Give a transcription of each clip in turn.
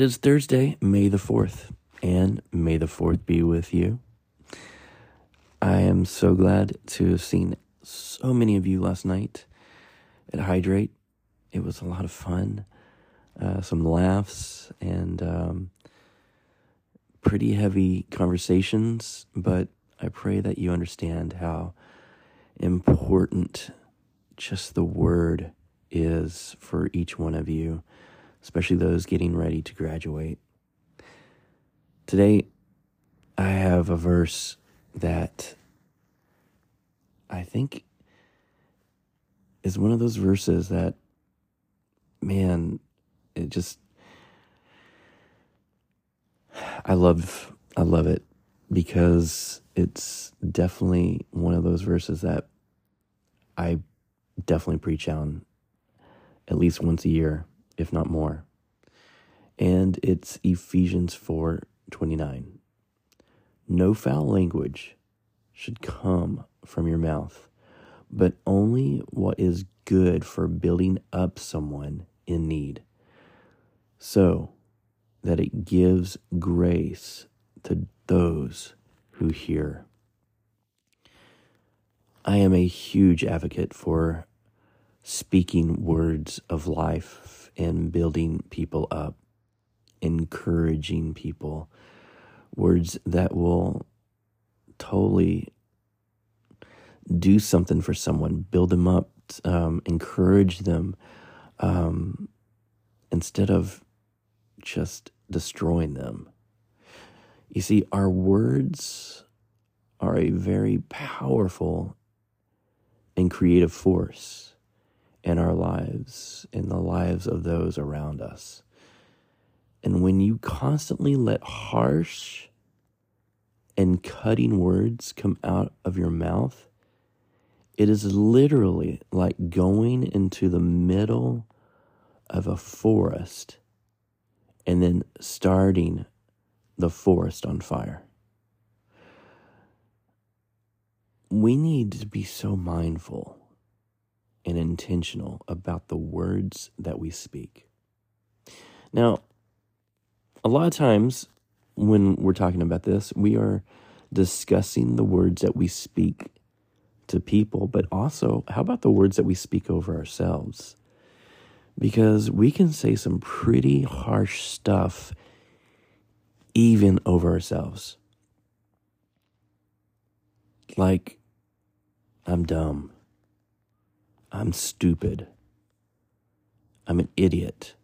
It is Thursday, May the 4th, and may the 4th be with you. I am so glad to have seen so many of you last night at Hydrate. It was a lot of fun, uh, some laughs, and um, pretty heavy conversations, but I pray that you understand how important just the word is for each one of you, especially those getting ready to graduate. Today, I have a verse that I think is one of those verses that, man, it just, I love, I love it because it's definitely one of those verses that I definitely preach on at least once a year, if not more. And it's Ephesians 4 29. No foul language should come from your mouth, but only what is good for building up someone in need, so that it gives grace to those who hear. I am a huge advocate for speaking words of life and building people up, encouraging people, words that will totally do something for someone, build them up, um, encourage them, um, instead of just destroying them. You see, our words are a very powerful and creative force in our lives, in the lives of those around us. And when you constantly let harsh and cutting words come out of your mouth, it is literally like going into the middle of a forest and then starting the forest on fire. We need to be so mindful and intentional about the words that we speak. Now, a lot of times when we're talking about this, we are discussing the words that we speak to people, but also how about the words that we speak over ourselves? Because we can say some pretty harsh stuff even over ourselves. Like, I'm dumb. I'm stupid. I'm an idiot.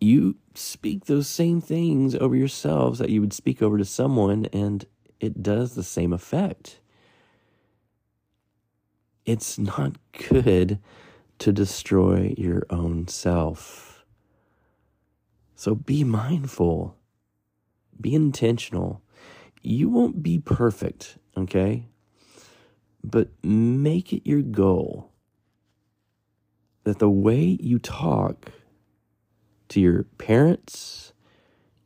You speak those same things over yourselves that you would speak over to someone, and it does the same effect. It's not good to destroy your own self. So be mindful, be intentional. You won't be perfect, okay? But make it your goal that the way you talk to your parents,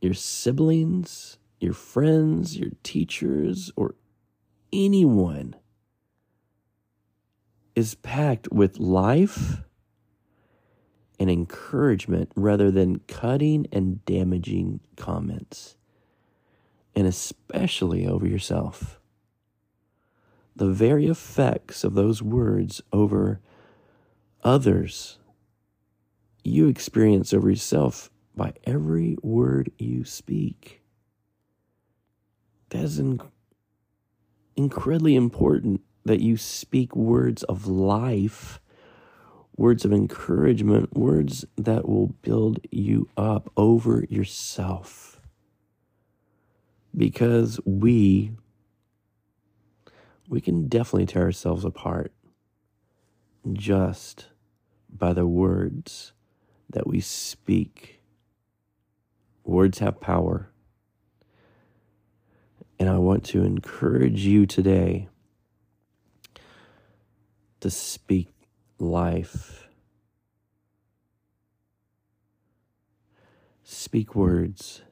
your siblings, your friends, your teachers, or anyone is packed with life and encouragement rather than cutting and damaging comments, and especially over yourself. The very effects of those words over others you experience over yourself by every word you speak. That is in- incredibly important that you speak words of life, words of encouragement, words that will build you up over yourself. Because we we can definitely tear ourselves apart just by the words that we speak. Words have power. And I want to encourage you today to speak life. Speak words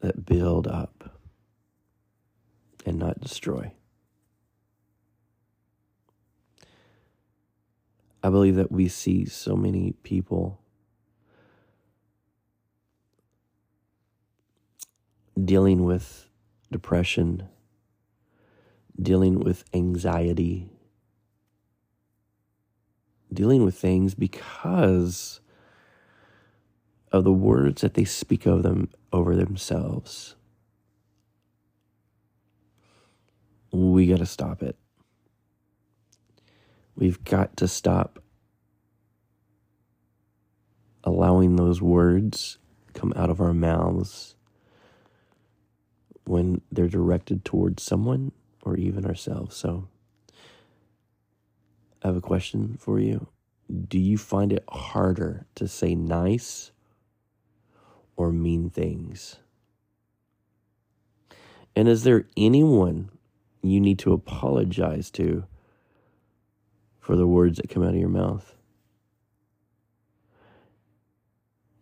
that build up and not destroy. I believe that we see so many people dealing with depression, dealing with anxiety, dealing with things because of the words that they speak of them over themselves. We got to stop it. We've got to stop allowing those words come out of our mouths when they're directed towards someone or even ourselves. So, I have a question for you. Do you find it harder to say nice or mean things? And is there anyone you need to apologize to for the words that come out of your mouth?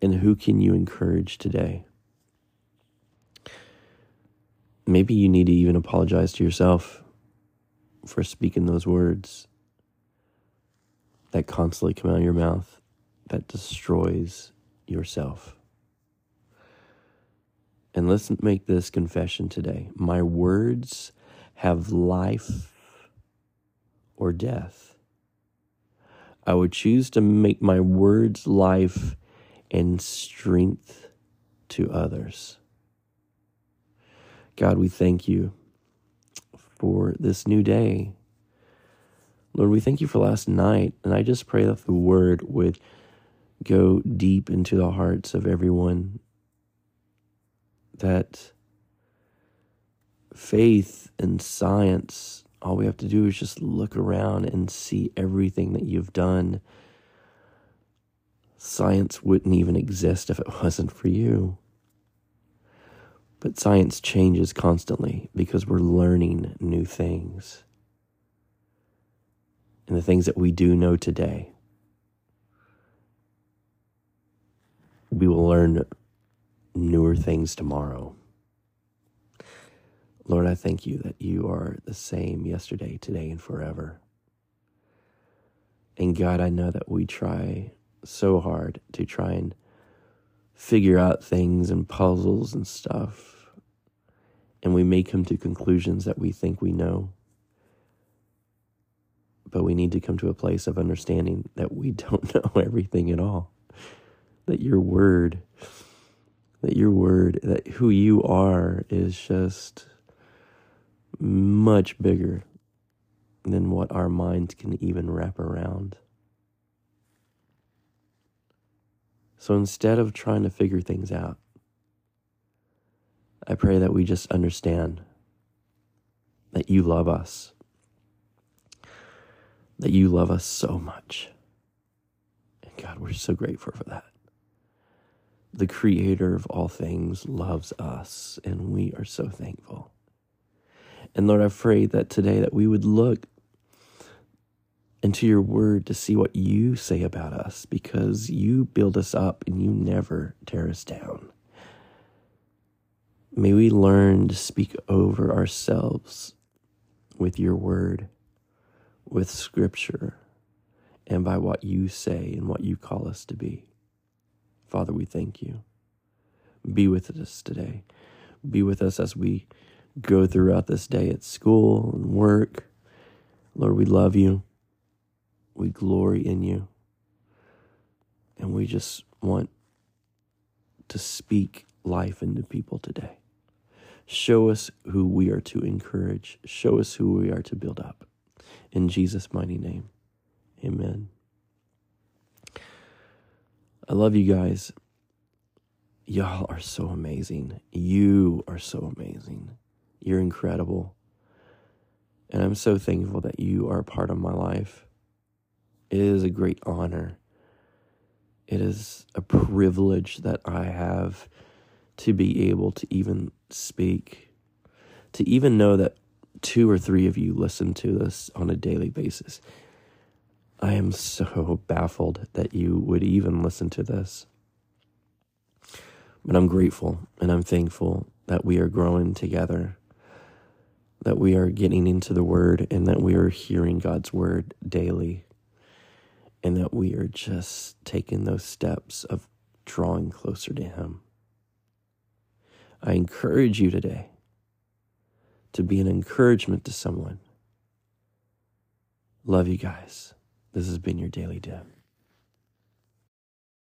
And who can you encourage today? Maybe you need to even apologize to yourself for speaking those words that constantly come out of your mouth that destroys yourself. And let's make this confession today. My words have life or death. I would choose to make my words life and strength to others. God, we thank you for this new day. Lord, we thank you for last night. And I just pray that the word would go deep into the hearts of everyone that faith and science, all we have to do is just look around and see everything that you've done. Science wouldn't even exist if it wasn't for you. But science changes constantly because we're learning new things. And the things that we do know today, we will learn newer things tomorrow. Lord, I thank you that you are the same yesterday, today, and forever. And God, I know that we try so hard to try and figure out things and puzzles and stuff. And we may come to conclusions that we think we know. But we need to come to a place of understanding that we don't know everything at all. That your word that your word, that who you are is just much bigger than what our minds can even wrap around. So instead of trying to figure things out, I pray that we just understand that you love us, that you love us so much. And God, we're so grateful for that the creator of all things loves us, and we are so thankful. And Lord, I pray that today that we would look into your word to see what you say about us because you build us up and you never tear us down. May we learn to speak over ourselves with your word, with scripture, and by what you say and what you call us to be. Father, we thank you. Be with us today. Be with us as we go throughout this day at school and work. Lord, we love you. We glory in you. And we just want to speak life into people today. Show us who we are to encourage. Show us who we are to build up. In Jesus' mighty name, amen. I love you guys. Y'all are so amazing. You are so amazing. You're incredible. And I'm so thankful that you are a part of my life. It is a great honor. It is a privilege that I have to be able to even speak, to even know that two or three of you listen to this on a daily basis. I am so baffled that you would even listen to this. But I'm grateful and I'm thankful that we are growing together, that we are getting into the Word, and that we are hearing God's Word daily, and that we are just taking those steps of drawing closer to Him. I encourage you today to be an encouragement to someone. Love you guys. This has been your Daily Dip.